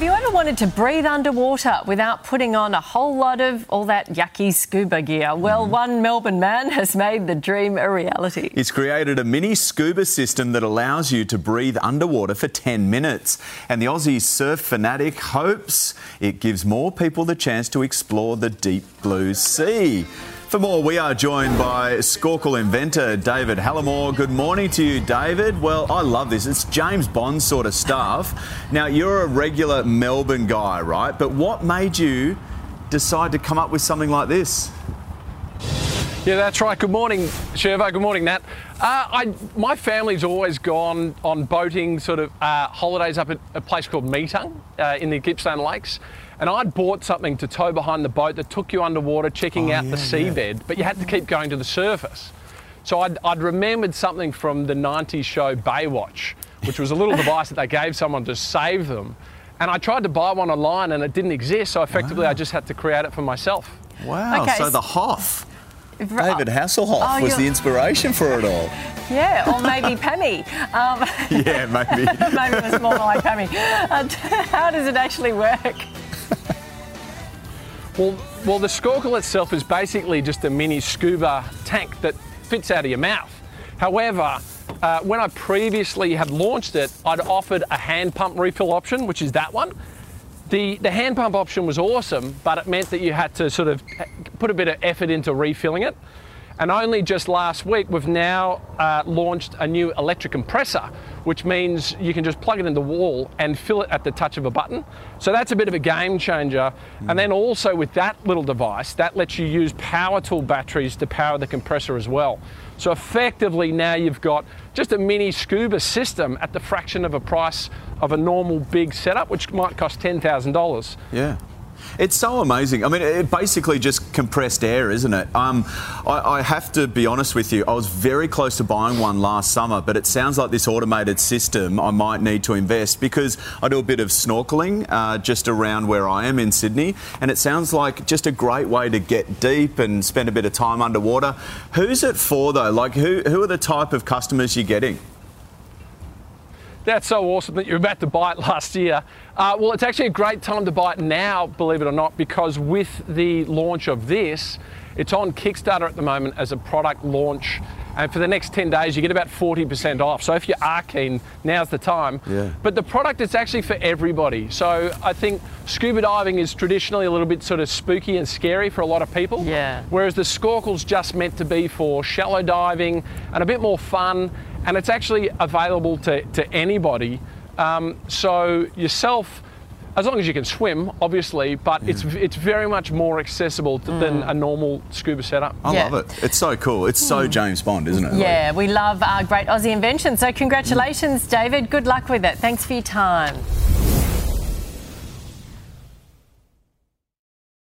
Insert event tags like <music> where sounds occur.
Have you ever wanted to breathe underwater without putting on a whole lot of all that yucky scuba gear? Well, Mm-hmm. one Melbourne man <laughs> has made the dream a reality. He's created a mini scuba system that allows you to breathe underwater for 10 minutes. And the Aussie surf fanatic hopes it gives more people the chance to explore the deep blue sea. For more, we are joined by Skorkel inventor David Hallamore. Good morning to you, David. Well, I love this. It's James Bond sort of stuff. Now, you're a regular Melbourne guy, right? But what made you decide to come up with something like this? Yeah, that's right. Good morning, Shervo. Good morning, Nat. Uh, I, my family's always gone on boating sort of uh, holidays up at a place called Metung uh, in the Gippsland Lakes. And I'd bought something to tow behind the boat that took you underwater, checking Oh, out yeah, the seabed, but you had to keep going to the surface. So I'd, I'd remembered something from the 90s show Baywatch, which was a little <laughs> device that they gave someone to save them. And I tried to buy one online and it didn't exist, so effectively I just had to create it for myself. Wow, Okay, so s- the Hoff. David Hasselhoff Oh, was the inspiration for it all. <laughs> Yeah, or maybe Pammy. Um, <laughs> yeah, maybe. maybe it was more like Pammy. Uh, how does it actually work? Well, well, the snorkel itself is basically just a mini scuba tank that fits out of your mouth. However, uh, when I previously had launched it, I'd offered a hand pump refill option, which is that one. The, the hand pump option was awesome, but it meant that you had to sort of put a bit of effort into refilling it. And only just last week, we've now uh, launched a new electric compressor, which means you can just plug it in the wall and fill it at the touch of a button. So that's a bit of a game changer. And then also with that little device, that lets you use power tool batteries to power the compressor as well. So effectively now you've got just a mini scuba system at the fraction of a price of a normal big setup, which might cost $10,000. Yeah. It's so amazing. I mean, it basically just compressed air, isn't it? Um, I, I have to be honest with you. I was very close to buying one last summer, but it sounds like this automated system I might need to invest because I do a bit of snorkeling uh, just around where I am in Sydney, and it sounds like just a great way to get deep and spend a bit of time underwater. Who's it for though? Like, who who are the type of customers you're getting? That's so awesome that you're about to buy it <laughs> last year. Uh, well, it's actually a great time to buy it now, believe it or not, because with the launch of this, it's on Kickstarter at the moment as a product launch. And for the next 10 days, you get about 40% off. So if you are keen, now's the time. Yeah. But the product is actually for everybody. So I think scuba diving is traditionally a little bit sort of spooky and scary for a lot of people. Yeah. Whereas the snorkel's just meant to be for shallow diving and a bit more fun, and it's actually available to, to anybody. Um, so yourself, as long as you can swim, obviously, but it's it's very much more accessible to, than mm. a normal scuba setup. I Yeah. love it. It's so cool. It's so hmm. James Bond, isn't it? Yeah, we love our great Aussie invention. So, congratulations, David. Good luck with it. Thanks for your time.